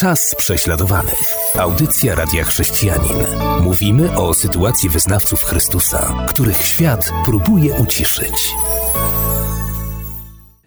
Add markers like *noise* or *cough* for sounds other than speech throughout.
Czas prześladowanych. Audycja Radia Chrześcijanin. Mówimy o sytuacji wyznawców Chrystusa, których świat próbuje uciszyć.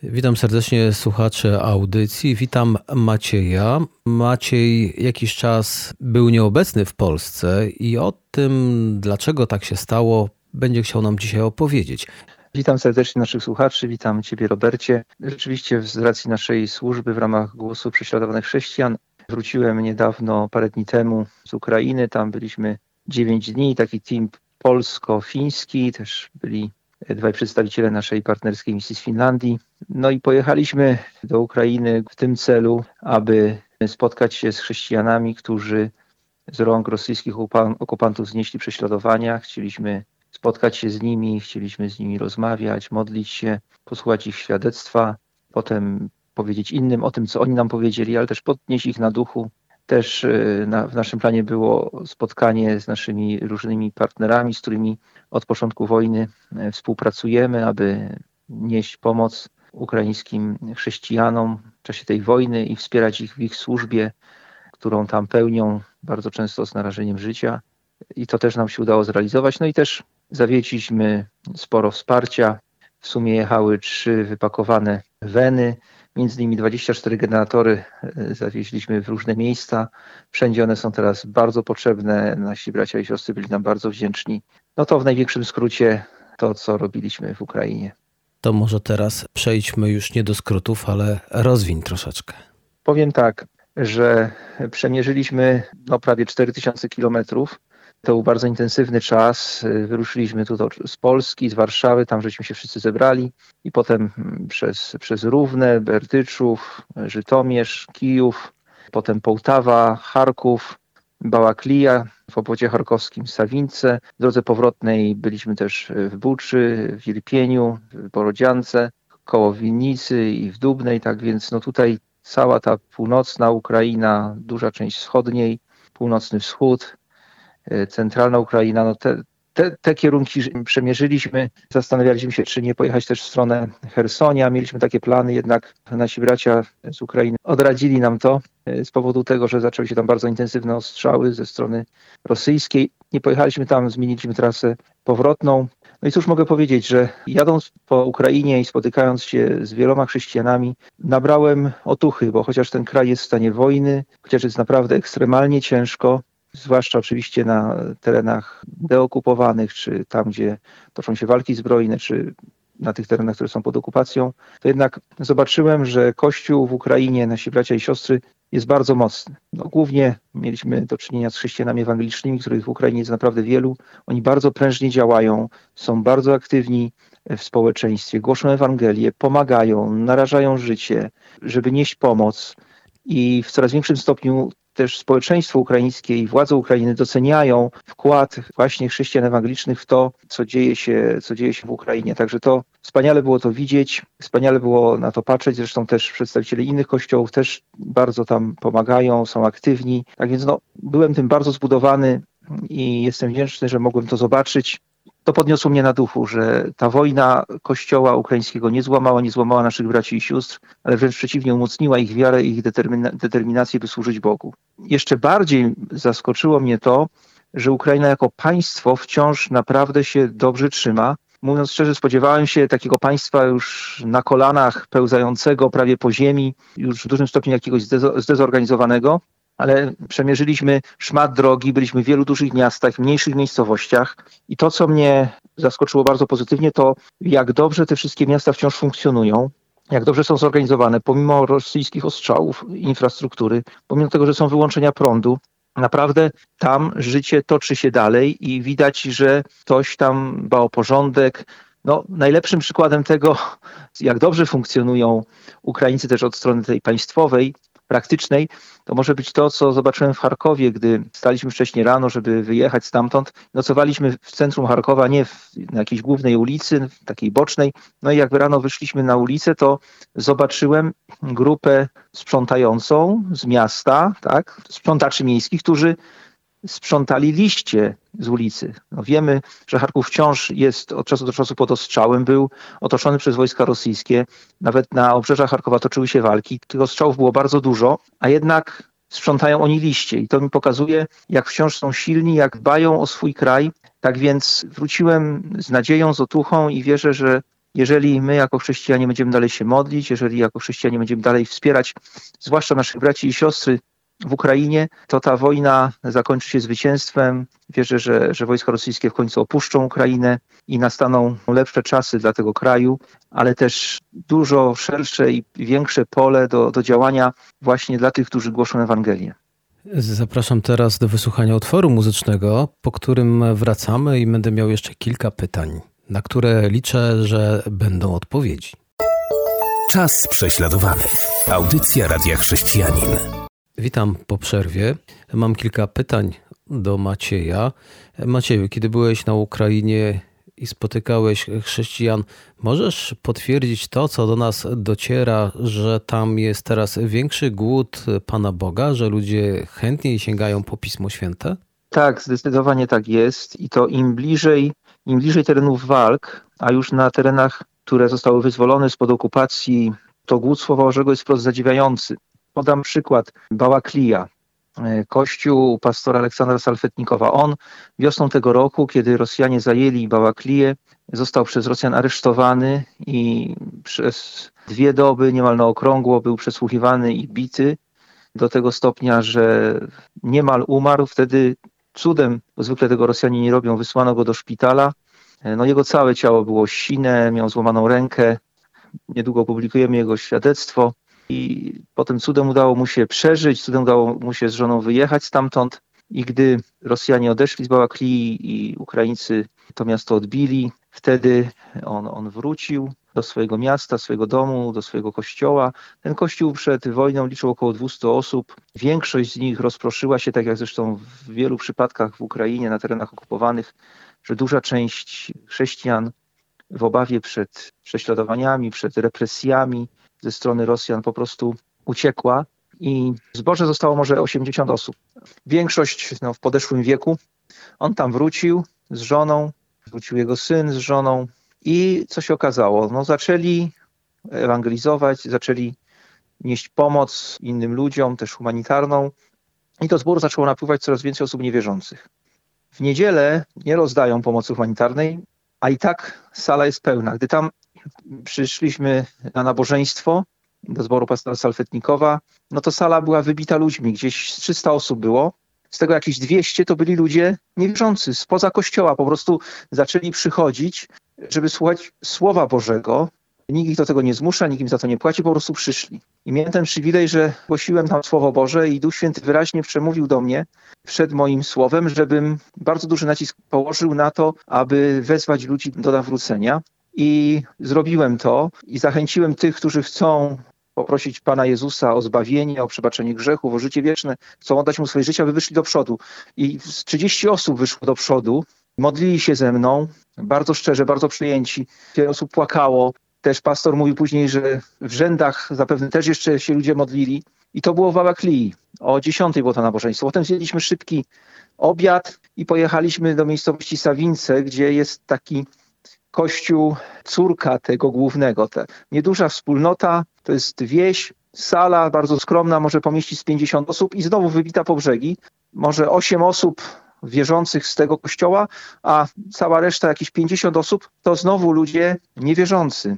Witam serdecznie słuchacze audycji. Witam Macieja. Maciej jakiś czas był nieobecny w Polsce i o tym, dlaczego tak się stało, będzie chciał nam dzisiaj opowiedzieć. Witam serdecznie naszych słuchaczy, witam Ciebie Robercie. Rzeczywiście z racji naszej służby w ramach Głosu Prześladowanych Chrześcijan wróciłem niedawno, parę dni temu z Ukrainy, tam byliśmy 9 dni, taki team polsko-fiński, też byli dwaj przedstawiciele naszej partnerskiej misji z Finlandii. No i pojechaliśmy do Ukrainy w tym celu, aby spotkać się z chrześcijanami, którzy z rąk rosyjskich okupantów znieśli prześladowania. Chcieliśmy spotkać się z nimi, chcieliśmy z nimi rozmawiać, modlić się, posłuchać ich świadectwa, potem powiedzieć innym o tym, co oni nam powiedzieli, ale też podnieść ich na duchu. Też e, na, w naszym planie było spotkanie z naszymi różnymi partnerami, z którymi od początku wojny e, współpracujemy, aby nieść pomoc ukraińskim chrześcijanom w czasie tej wojny i wspierać ich w ich służbie, którą tam pełnią, bardzo często z narażeniem życia. I to też nam się udało zrealizować. No i też zawieźliśmy sporo wsparcia. W sumie jechały trzy wypakowane weny, między innymi 24 generatory e, zawieźliśmy w różne miejsca. Wszędzie one są teraz bardzo potrzebne. Nasi bracia i siostry byli nam bardzo wdzięczni. No to w największym skrócie to, co robiliśmy w Ukrainie. To może teraz przejdźmy już nie do skrótów, ale rozwin troszeczkę. Powiem tak, że przemierzyliśmy no, prawie 4000 kilometrów to był bardzo intensywny czas. Wyruszyliśmy tu z Polski, z Warszawy, tam żeśmy się wszyscy zebrali i potem przez, przez Równę, Bertyczów, Żytomierz, Kijów, potem Połtawa, Charków, Bałaklija w obwodzie charkowskim, Sawince. W drodze powrotnej byliśmy też w Buczy, w Irpieniu, w Borodziance, koło Winnicy i w Dubnej, tak więc no tutaj cała ta północna Ukraina, duża część wschodniej, północny wschód, centralna Ukraina, no te, te, te, kierunki przemierzyliśmy. Zastanawialiśmy się, czy nie pojechać też w stronę Hersonia. Mieliśmy takie plany, jednak nasi bracia z Ukrainy odradzili nam to e, z powodu tego, że zaczęły się tam bardzo intensywne ostrzały ze strony rosyjskiej. Nie pojechaliśmy tam, zmieniliśmy trasę powrotną. No i cóż mogę powiedzieć, że jadąc po Ukrainie i spotykając się z wieloma chrześcijanami, nabrałem otuchy, bo chociaż ten kraj jest w stanie wojny, chociaż jest naprawdę ekstremalnie ciężko, zwłaszcza oczywiście na terenach deokupowanych, czy tam, gdzie toczą się walki zbrojne, czy na tych terenach, które są pod okupacją, to jednak zobaczyłem, że Kościół w Ukrainie, nasi bracia i siostry, jest bardzo mocny. No, głównie mieliśmy do czynienia z chrześcijanami ewangelicznymi, których w Ukrainie jest naprawdę wielu. Oni bardzo prężnie działają, są bardzo aktywni w społeczeństwie, głoszą Ewangelię, pomagają, narażają życie, żeby nieść pomoc. I w coraz większym stopniu też społeczeństwo ukraińskie i władze Ukrainy doceniają wkład właśnie chrześcijan ewangelicznych w to, co dzieje się, co dzieje się w Ukrainie. Także to wspaniale było to widzieć, wspaniale było na to patrzeć. Zresztą też przedstawiciele innych kościołów też bardzo tam pomagają, są aktywni. Tak więc no, byłem tym bardzo zbudowany i jestem wdzięczny, że mogłem to zobaczyć to podniosło mnie na duchu, że ta wojna Kościoła ukraińskiego nie złamała, nie złamała naszych braci i sióstr, ale wręcz przeciwnie, umocniła ich wiarę i ich determina determinację, by służyć Bogu. Jeszcze bardziej zaskoczyło mnie to, że Ukraina jako państwo wciąż naprawdę się dobrze trzyma. Mówiąc szczerze, spodziewałem się takiego państwa już na kolanach, pełzającego prawie po ziemi, już w dużym stopniu jakiegoś zdezorganizowanego, ale przemierzyliśmy szmat drogi, byliśmy w wielu dużych miastach, mniejszych miejscowościach i to, co mnie zaskoczyło bardzo pozytywnie, to jak dobrze te wszystkie miasta wciąż funkcjonują, jak dobrze są zorganizowane, pomimo rosyjskich ostrzałów infrastruktury, pomimo tego, że są wyłączenia prądu, naprawdę tam życie toczy się dalej i widać, że ktoś tam dba o porządek. No, najlepszym przykładem tego, jak dobrze funkcjonują Ukraińcy też od strony tej państwowej, praktycznej, to może być to, co zobaczyłem w Charkowie, gdy staliśmy wcześniej rano, żeby wyjechać stamtąd. Nocowaliśmy w centrum Charkowa, nie w, jakiejś głównej ulicy, takiej bocznej. No i jak rano wyszliśmy na ulicę, to zobaczyłem grupę sprzątającą z miasta, tak, sprzątaczy miejskich, którzy sprzątali liście z ulicy. No wiemy, że Charków wciąż jest od czasu do czasu pod ostrzałem, był otoczony przez wojska rosyjskie. Nawet na obrzeżach Charkowa toczyły się walki. Tych ostrzałów było bardzo dużo, a jednak sprzątają oni liście. I to mi pokazuje, jak wciąż są silni, jak dbają o swój kraj. Tak więc wróciłem z nadzieją, z otuchą i wierzę, że jeżeli my jako chrześcijanie będziemy dalej się modlić, jeżeli jako chrześcijanie będziemy dalej wspierać, zwłaszcza naszych braci i siostry w Ukrainie, to ta wojna zakończy się zwycięstwem. Wierzę, że, że wojska rosyjskie w końcu opuszczą Ukrainę i nastaną lepsze czasy dla tego kraju, ale też dużo szersze i większe pole do, do działania właśnie dla tych, którzy głoszą Ewangelię. Zapraszam teraz do wysłuchania utworu muzycznego, po którym wracamy i będę miał jeszcze kilka pytań, na które liczę, że będą odpowiedzi. Czas prześladowanych. Audycja Radia Chrześcijanin. Witam po przerwie. Mam kilka pytań do Macieja. Macieju, kiedy byłeś na Ukrainie i spotykałeś chrześcijan, możesz potwierdzić to, co do nas dociera, że tam jest teraz większy głód Pana Boga, że ludzie chętniej sięgają po Pismo Święte? Tak, zdecydowanie tak jest i to im bliżej, im bliżej terenów walk, a już na terenach, które zostały wyzwolone spod okupacji, to głód Słowa Bożego jest wprost zadziwiający. Podam przykład Bałaklija, e, kościół pastora Aleksandra Salfetnikowa. On wiosną tego roku, kiedy Rosjanie zajęli Bałakliję, został przez Rosjan aresztowany i przez dwie doby niemal na okrągło był przesłuchiwany i bity do tego stopnia, że niemal umarł. Wtedy cudem, bo zwykle tego Rosjanie nie robią, wysłano go do szpitala. E, no jego całe ciało było sine, miał złamaną rękę. Niedługo opublikujemy jego świadectwo i potem cudem udało mu się przeżyć, cudem udało mu się z żoną wyjechać stamtąd. I gdy Rosjanie odeszli z Bałaklii i Ukraińcy to miasto odbili, wtedy on, on wrócił do swojego miasta, swojego domu, do swojego kościoła. Ten kościół przed wojną liczył około 200 osób. Większość z nich rozproszyła się, tak jak zresztą w wielu przypadkach w Ukrainie, na terenach okupowanych, że duża część chrześcijan w obawie przed prześladowaniami, przed represjami, ze strony Rosjan po prostu uciekła i zboże zostało może 80 osób. Większość no, w podeszłym wieku. On tam wrócił z żoną, wrócił jego syn z żoną i co się okazało? No, zaczęli ewangelizować, zaczęli nieść pomoc innym ludziom, też humanitarną i do zboru zaczęło napływać coraz więcej osób niewierzących. W niedzielę nie rozdają pomocy humanitarnej, a i tak sala jest pełna. Gdy tam przyszliśmy na nabożeństwo do zboru pastora Salfetnikowa, no to sala była wybita ludźmi, gdzieś 300 osób było. Z tego jakieś 200 to byli ludzie niewierzący, spoza kościoła, po prostu zaczęli przychodzić, żeby słuchać Słowa Bożego. Nikt ich do tego nie zmusza, nikt im za to nie płaci, po prostu przyszli. I miałem ten przywilej, że głosiłem tam Słowo Boże i Duch Święty wyraźnie przemówił do mnie przed moim słowem, żebym bardzo duży nacisk położył na to, aby wezwać ludzi do nawrócenia. I zrobiłem to i zachęciłem tych, którzy chcą poprosić Pana Jezusa o zbawienie, o przebaczenie grzechów, o życie wieczne, chcą oddać Mu swoje życie, aby wyszli do przodu. I 30 osób wyszło do przodu, modlili się ze mną, bardzo szczerze, bardzo przyjęci. Wiele osób płakało. Też pastor mówił później, że w rzędach zapewne też jeszcze się ludzie modlili. I to było w Abaklii. O 10 było to nabożeństwo. Potem zjedliśmy szybki obiad i pojechaliśmy do miejscowości Sawince, gdzie jest taki kościół, córka tego głównego. Ta nieduża wspólnota, to jest wieś, sala bardzo skromna, może pomieścić z 50 osób i znowu wybita po brzegi. Może 8 osób wierzących z tego kościoła, a cała reszta, jakieś 50 osób, to znowu ludzie niewierzący.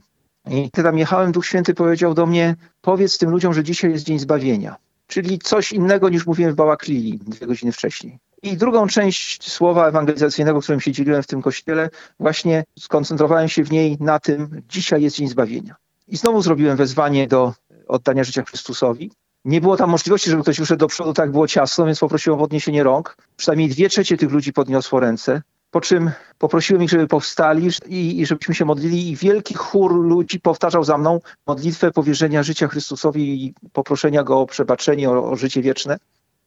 I kiedy tam jechałem, Duch Święty powiedział do mnie, powiedz tym ludziom, że dzisiaj jest dzień zbawienia. Czyli coś innego niż mówiłem w Bałaklii dwie godziny wcześniej. I drugą część słowa ewangelizacyjnego, którym się dzieliłem w tym kościele, właśnie skoncentrowałem się w niej na tym, dzisiaj jest dzień zbawienia. I znowu zrobiłem wezwanie do oddania życia Chrystusowi. Nie było tam możliwości, żeby ktoś wyszedł do przodu, tak było ciasno, więc poprosiłem o podniesienie rąk. Przynajmniej dwie trzecie tych ludzi podniosło ręce. Po czym poprosiłem ich, żeby powstali i, i żebyśmy się modlili. I wielki chór ludzi powtarzał za mną modlitwę powierzenia życia Chrystusowi i poproszenia go o przebaczenie, o, o życie wieczne.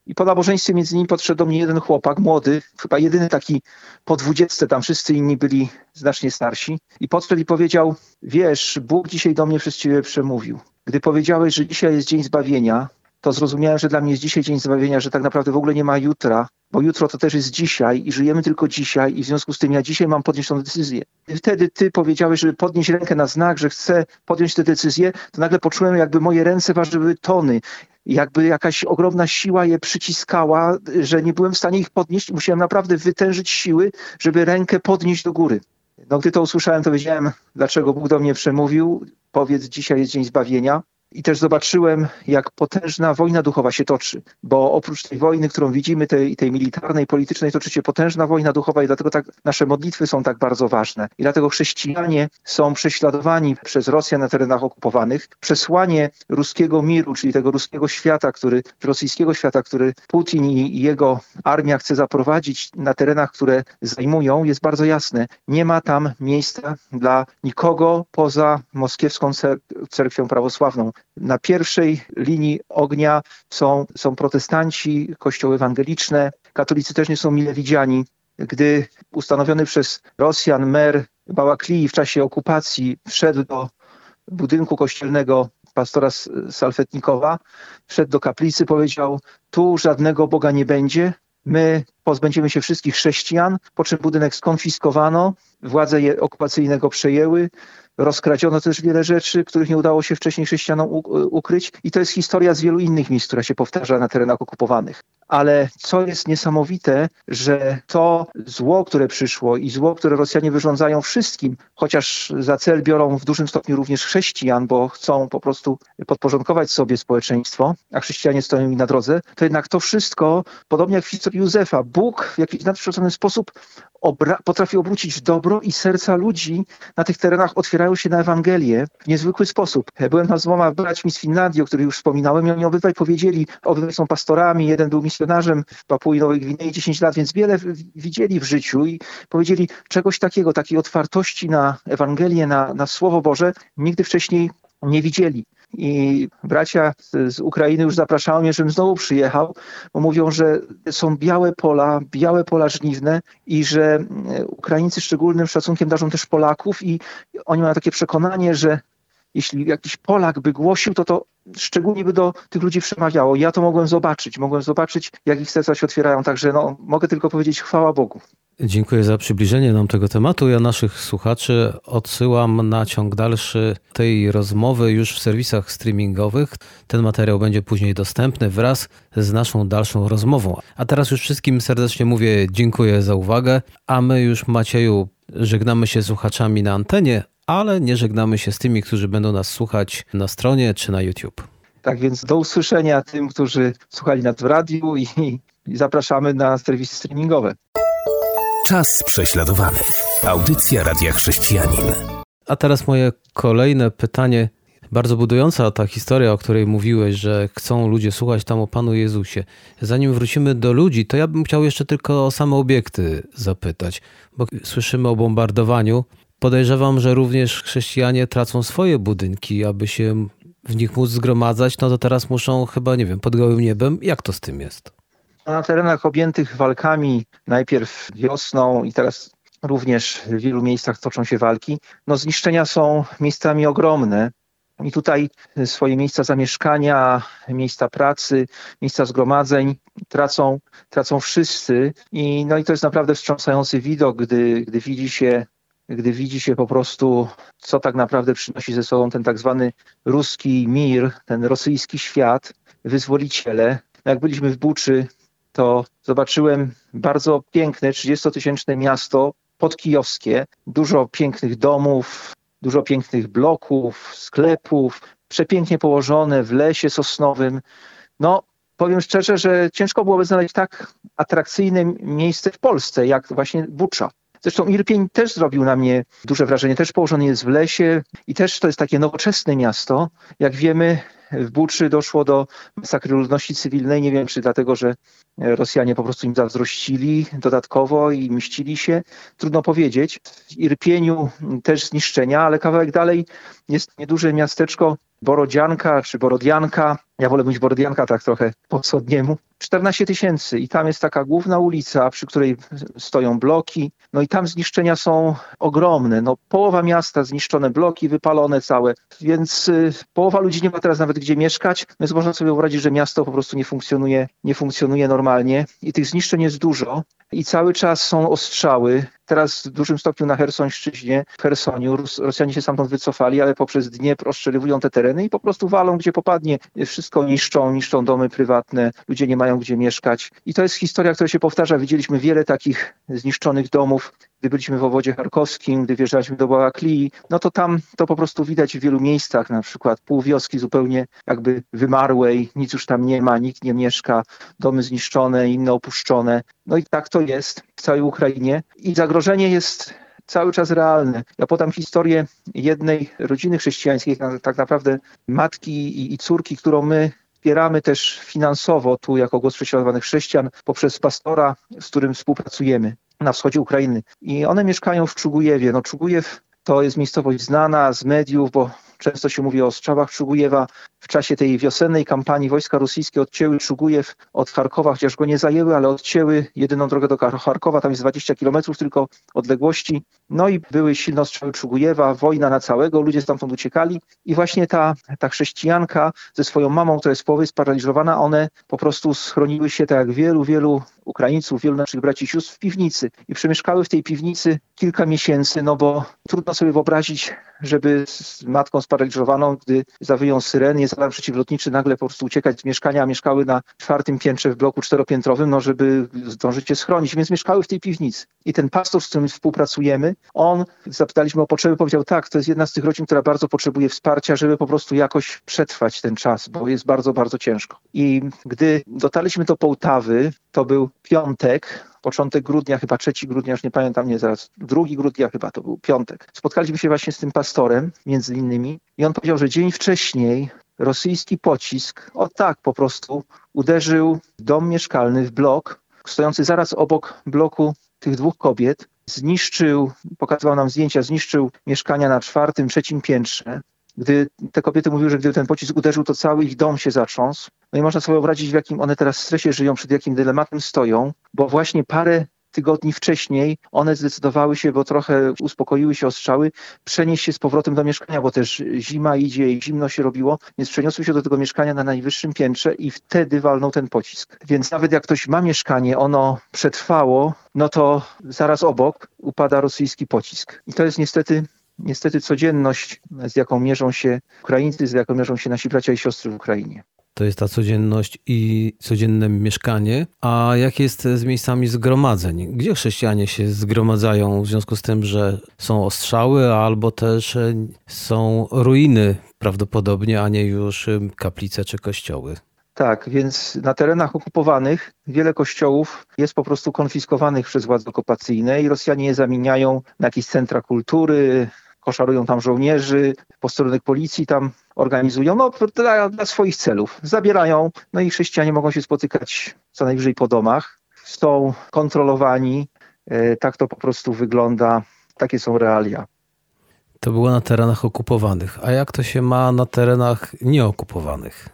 I po nabożeństwie między nimi podszedł do mnie jeden chłopak, młody, chyba jedyny taki po dwudziestce, tam wszyscy inni byli znacznie starsi. I podszedł i powiedział, wiesz, Bóg dzisiaj do mnie przez ciebie przemówił. Gdy powiedziałeś, że dzisiaj jest dzień zbawienia, to zrozumiałem, że dla mnie jest dzisiaj dzień zbawienia, że tak naprawdę w ogóle nie ma jutra, bo jutro to też jest dzisiaj i żyjemy tylko dzisiaj i w związku z tym ja dzisiaj mam podjąć tę decyzję. I wtedy ty powiedziałeś, żeby podnieść rękę na znak, że chcę podjąć tę decyzję, to nagle poczułem, jakby moje ręce ważyły tony jakby jakaś ogromna siła je przyciskała, że nie byłem w stanie ich podnieść musiałem naprawdę wytężyć siły, żeby rękę podnieść do góry. No, gdy to usłyszałem, to wiedziałem, dlaczego Bóg do mnie przemówił. Powiedz, dzisiaj jest dzień zbawienia. I też zobaczyłem, jak potężna wojna duchowa się toczy, bo oprócz tej wojny, którą widzimy, tej, tej militarnej, politycznej, toczy się potężna wojna duchowa i dlatego tak nasze modlitwy są tak bardzo ważne. I dlatego chrześcijanie są prześladowani przez Rosjan na terenach okupowanych. Przesłanie ruskiego miru, czyli tego ruskiego świata, który, rosyjskiego świata, który Putin i jego armia chce zaprowadzić na terenach, które zajmują, jest bardzo jasne. Nie ma tam miejsca dla nikogo poza moskiewską cerkwią prawosławną. Na pierwszej linii ognia są, są protestanci, kościoły ewangeliczne. Katolicy też nie są mile widziani. Gdy ustanowiony przez Rosjan mer Bałaklii w czasie okupacji wszedł do budynku kościelnego pastora Salfetnikowa, wszedł do kaplicy, powiedział, tu żadnego Boga nie będzie, my pozbędziemy się wszystkich chrześcijan, po czym budynek skonfiskowano, władze okupacyjne przejęły, rozkradziono też wiele rzeczy, których nie udało się wcześniej chrześcijanom ukryć i to jest historia z wielu innych miejsc, która się powtarza na terenach okupowanych. Ale co jest niesamowite, że to zło, które przyszło i zło, które Rosjanie wyrządzają wszystkim, chociaż za cel biorą w dużym stopniu również chrześcijan, bo chcą po prostu podporządkować sobie społeczeństwo, a chrześcijanie stoją im na drodze, to jednak to wszystko, podobnie jak w historii Józefa, Bóg w jakiś nadprzyrodzony sposób potrafi obrócić dobro i serca ludzi na tych terenach otwierają się na Ewangelię w niezwykły sposób. Byłem tam z dwoma braćmi z Finlandii, o których już wspominałem i oni obydwaj powiedzieli, obydwaj są pastorami, jeden był misjonarzem w Papui Nowej Gwinei 10 lat, więc wiele widzieli w życiu i powiedzieli czegoś takiego, takiej otwartości na Ewangelię, na, na Słowo Boże nigdy wcześniej nie widzieli. I bracia z Ukrainy już zapraszają mnie, żebym znowu przyjechał, bo mówią, że są białe pola, białe pola żniwne i że Ukraińcy szczególnym szacunkiem darzą też Polaków i oni mają takie przekonanie, że jeśli jakiś Polak by głosił, to to szczególnie by do tych ludzi przemawiało. Ja to mogłem zobaczyć, mogłem zobaczyć, jak ich serca się otwierają, także no, mogę tylko powiedzieć chwała Bogu. Dziękuję za przybliżenie nam tego tematu. Ja naszych słuchaczy odsyłam na ciąg dalszy tej rozmowy już w serwisach streamingowych. Ten materiał będzie później dostępny wraz z naszą dalszą rozmową. A teraz już wszystkim serdecznie mówię dziękuję za uwagę, a my już Macieju żegnamy się z słuchaczami na antenie, ale nie żegnamy się z tymi, którzy będą nas słuchać na stronie czy na YouTube. Tak więc do usłyszenia tym, którzy słuchali nas w radiu i, i zapraszamy na serwisy streamingowe. Czas prześladowany. Audycja Radia Chrześcijanin. A teraz moje kolejne pytanie. Bardzo budująca ta historia, o której mówiłeś, że chcą ludzie słuchać tam o Panu Jezusie. Zanim wrócimy do ludzi, to ja bym chciał jeszcze tylko o same obiekty zapytać, bo słyszymy o bombardowaniu. Podejrzewam, że również chrześcijanie tracą swoje budynki, aby się w nich móc zgromadzać, no to teraz muszą chyba, nie wiem, pod gołym niebem. Jak to z tym jest? Na terenach objętych walkami, najpierw wiosną i teraz również w wielu miejscach toczą się walki, no zniszczenia są miejscami ogromne. I tutaj swoje miejsca zamieszkania, miejsca pracy, miejsca zgromadzeń tracą, tracą wszyscy. I, no i to jest naprawdę wstrząsający widok, gdy, gdy widzi się gdy widzi się po prostu, co tak naprawdę przynosi ze sobą ten tak zwany ruski mir, ten rosyjski świat, wyzwoliciele. No jak byliśmy w Buczy, to zobaczyłem bardzo piękne 30-tysięczne miasto podkijowskie, dużo pięknych domów, dużo pięknych bloków, sklepów, przepięknie położone w lesie sosnowym. No, powiem szczerze, że ciężko byłoby znaleźć tak atrakcyjne miejsce w Polsce, jak właśnie Bucza. Zresztą Irpień też zrobił na mnie duże wrażenie. Też położony jest w lesie i też to jest takie nowoczesne miasto. Jak wiemy, w Buczy doszło do masakry ludności cywilnej. Nie wiem, czy dlatego, że Rosjanie po prostu im zazdrościli dodatkowo i mścili się. Trudno powiedzieć. W Irpieniu też zniszczenia, ale kawałek dalej jest nieduże miasteczko Borodzianka czy Borodianka. Ja wolę mówić Borodianka tak trochę po wschodniemu. 14 tysięcy i tam jest taka główna ulica, przy której stoją bloki. No i tam zniszczenia są ogromne. No, połowa miasta zniszczone bloki, wypalone całe, więc y, połowa ludzi nie ma teraz nawet gdzie mieszkać, więc można sobie wyobrazić, że miasto po prostu nie funkcjonuje, nie funkcjonuje normalnie i tych zniszczeń jest dużo i cały czas są ostrzały. Teraz w dużym stopniu na Hersońszczyźnie, w Hersoniu, Rosjanie się stamtąd wycofali, ale poprzez Dniepr ostrzeliwują te tereny i po prostu walą, gdzie popadnie. Wszystko niszczą, niszczą domy prywatne, ludzie nie mają gdzie mieszkać. I to jest historia, która się powtarza. Widzieliśmy wiele takich zniszczonych domów. Gdy byliśmy w owodzie charkowskim, gdy wjeżdżaliśmy do Bałaklii, no to tam to po prostu widać w wielu miejscach, na przykład pół wioski zupełnie jakby wymarłej, nic już tam nie ma, nikt nie mieszka, domy zniszczone, inne opuszczone. No i tak to jest w całej Ukrainie. I zagrożenie jest cały czas realne. Ja podam historię jednej rodziny chrześcijańskiej, tak naprawdę matki i córki, którą my wspieramy też finansowo tu jako głos prześladowanych chrześcijan poprzez pastora, z którym współpracujemy na wschodzie Ukrainy. I one mieszkają w Czugujewie. No Czugujew to jest miejscowość znana z mediów, bo często się mówi o strzałach Czugujewa. W czasie tej wiosennej kampanii wojska rosyjskie odcięły Czugujew od Charkowa, chociaż go nie zajęły, ale odcięły jedyną drogę do Charkowa, tam jest 20 kilometrów tylko odległości. No i były silne ostrzały Czugujewa, wojna na całego, ludzie stamtąd uciekali. I właśnie ta, ta chrześcijanka ze swoją mamą, która jest w połowie sparaliżowana, one po prostu schroniły się tak jak wielu, wielu Ukraińców, wielu naszych braci i sióstr w piwnicy. I przemieszkały w tej piwnicy kilka miesięcy, no bo trudno sobie wyobrazić, żeby z matką sparaliżowaną, gdy zawyją syreny, alarm przeciwlotniczy, nagle po prostu uciekać z mieszkania, mieszkały na czwartym piętrze w bloku czteropiętrowym, no żeby zdążyć się schronić, więc mieszkały w tej piwnicy. I ten pastor, z którym współpracujemy, on, zapytaliśmy o potrzeby, powiedział tak, to jest jedna z tych rodzin, która bardzo potrzebuje wsparcia, żeby po prostu jakoś przetrwać ten czas, bo jest bardzo, bardzo ciężko. I gdy dotarliśmy do Połtawy, to był piątek, początek grudnia, chyba 3 grudnia, już nie pamiętam, nie zaraz, 2 grudnia chyba to był piątek. Spotkaliśmy się właśnie z tym pastorem, między innymi, i on powiedział, że dzień wcześniej rosyjski pocisk, o tak po prostu, uderzył w dom mieszkalny, w blok, stojący zaraz obok bloku tych dwóch kobiet, zniszczył, pokazywał nam zdjęcia, zniszczył mieszkania na czwartym, trzecim piętrze. Gdy te kobiety mówiły, że gdy ten pocisk uderzył, to cały ich dom się zatrząsł. No i można sobie wyobrazić, w jakim one teraz stresie żyją, przed jakim dylematem stoją, bo właśnie parę tygodni wcześniej one zdecydowały się, bo trochę uspokoiły się ostrzały, przenieść się z powrotem do mieszkania, bo też zima idzie i zimno się robiło, więc przeniosły się do tego mieszkania na najwyższym piętrze i wtedy walnął ten pocisk. Więc nawet jak ktoś ma mieszkanie, ono przetrwało, no to zaraz obok upada rosyjski pocisk. I to jest niestety niestety codzienność, z jaką mierzą się Ukraińcy, z jaką mierzą się nasi bracia i siostry w Ukrainie. To jest ta codzienność i codzienne mieszkanie. A jak jest z miejscami zgromadzeń? Gdzie chrześcijanie się zgromadzają w związku z tym, że są ostrzały albo też e, są ruiny prawdopodobnie, a nie już e, kaplice czy kościoły? Tak, więc na terenach okupowanych wiele kościołów jest po prostu konfiskowanych przez władze okupacyjne i Rosjanie je zamieniają na jakieś centra kultury, koszarują tam żołnierzy, posterunek policji tam organizują, no dla, dla swoich celów. Zabierają, no i chrześcijanie mogą się spotykać co najwyżej po domach, są kontrolowani, e, tak to po prostu wygląda, takie są realia. To było na terenach okupowanych. A jak to się ma na terenach nieokupowanych?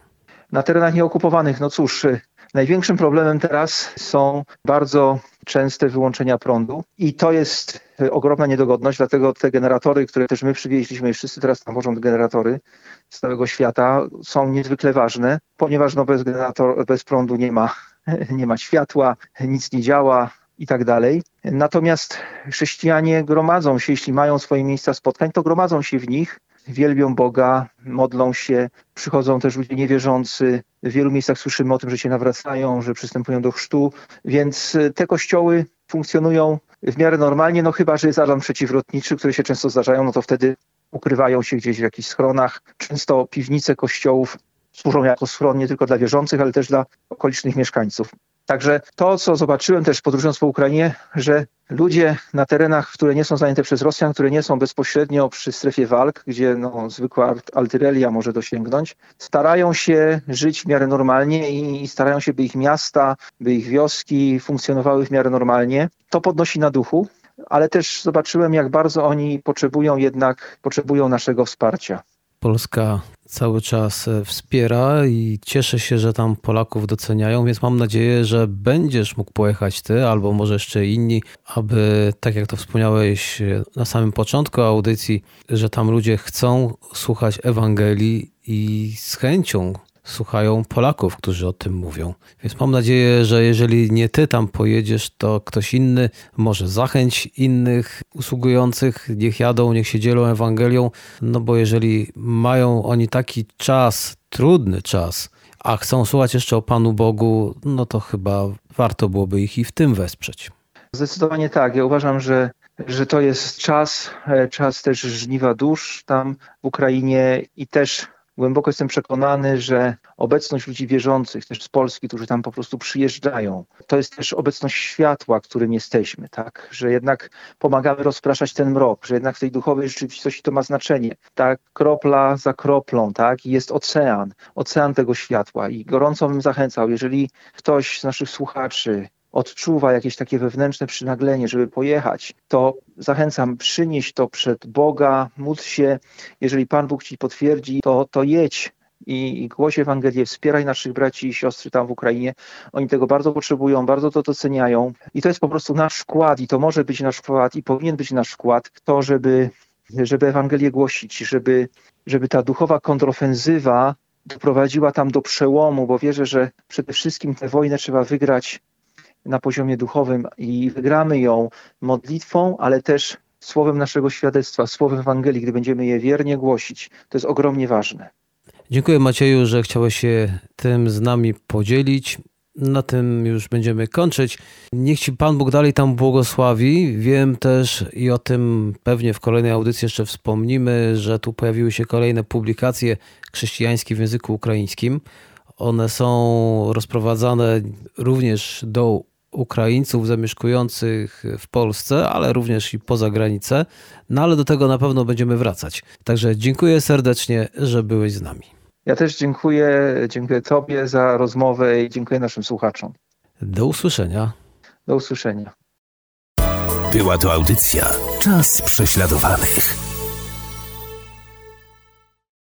Na terenach nieokupowanych, no cóż, Największym problemem teraz są bardzo częste wyłączenia prądu i to jest e, ogromna niedogodność, dlatego te generatory, które też my przywieźliśmy i wszyscy teraz tam wożą generatory z całego świata, są niezwykle ważne, ponieważ no bez, generator, bez prądu nie ma, *laughs* nie ma światła, nic nie działa, i tak dalej. Natomiast chrześcijanie gromadzą się, jeśli mają swoje miejsca spotkań, to gromadzą się w nich wielbią Boga, modlą się, przychodzą też ludzie niewierzący. W wielu miejscach słyszymy o tym, że się nawracają, że przystępują do chrztu, więc te kościoły funkcjonują w miarę normalnie, no chyba, że jest alarm przeciwlotniczy, które się często zdarzają, no to wtedy ukrywają się gdzieś w jakichś schronach. Często piwnice kościołów służą jako schron nie tylko dla wierzących, ale też dla okolicznych mieszkańców. Także to, co zobaczyłem też podróżując po Ukrainie, że ludzie na terenach, które nie są zajęte przez Rosjan, które nie są bezpośrednio przy strefie walk, gdzie no, zwykła artyleria może dosięgnąć, starają się żyć w miarę normalnie i starają się, by ich miasta, by ich wioski funkcjonowały w miarę normalnie. To podnosi na duchu, ale też zobaczyłem, jak bardzo oni potrzebują jednak, potrzebują naszego wsparcia. Polska cały czas e, wspiera i cieszę się, że tam Polaków doceniają, więc mam nadzieję, że będziesz mógł pojechać ty albo może jeszcze inni, aby tak jak to wspomniałeś e, na samym początku audycji, że tam ludzie chcą słuchać Ewangelii i z chęcią słuchają Polaków, którzy o tym mówią. Więc mam nadzieję, że jeżeli nie ty tam pojedziesz, to ktoś inny może zachęć innych usługujących, niech jadą, niech się dzielą Ewangelią, no bo jeżeli mają oni taki czas, trudny czas, a chcą słuchać jeszcze o Panu Bogu, no to chyba warto byłoby ich i w tym wesprzeć. Zdecydowanie tak. Ja uważam, że, że to jest czas, e, czas też żniwa dusz tam w Ukrainie i też Głęboko jestem przekonany, że obecność ludzi wierzących, też z Polski, którzy tam po prostu przyjeżdżają, to jest też obecność światła, którym jesteśmy, tak? Że jednak pomagamy rozpraszać ten mrok, że jednak w tej duchowej rzeczywistości to ma znaczenie. Tak, kropla za kroplą, tak? I jest ocean, ocean tego światła. I gorąco bym zachęcał, jeżeli ktoś z naszych słuchaczy odczuwa jakieś takie wewnętrzne przynaglenie, żeby pojechać, to zachęcam, przynieść to przed Boga, módl się, jeżeli Pan Bóg Ci potwierdzi, to, to jedź i, i głoś Ewangelię, wspieraj naszych braci i siostry tam w Ukrainie. Oni tego bardzo potrzebują, bardzo to doceniają i to jest po prostu nasz wkład i to może być nasz wkład i powinien być nasz wkład to, żeby, żeby Ewangelię głosić, żeby, żeby ta duchowa kontrofensywa doprowadziła tam do przełomu, bo wierzę, że przede wszystkim tę wojnę trzeba wygrać na poziomie duchowym i wygramy ją modlitwą, ale też słowem naszego świadectwa, słowem Ewangelii, gdy będziemy je wiernie głosić. To jest ogromnie ważne. Dziękuję Macieju, że chciałeś się tym z nami podzielić. Na tym już będziemy kończyć. Niech Ci Pan Bóg dalej tam błogosławi. Wiem też i o tym pewnie w kolejnej audycji jeszcze wspomnimy, że tu pojawiły się kolejne publikacje chrześcijańskie w języku ukraińskim. One są rozprowadzane również do Ukraińców zamieszkujących w Polsce, ale również i poza granicę. No ale do tego na pewno będziemy wracać. Także dziękuję serdecznie, że byłeś z nami. Ja też dziękuję, dziękuję Tobie za rozmowę i dziękuję naszym słuchaczom. Do usłyszenia. Do usłyszenia. Była to audycja Czas prześladowanych.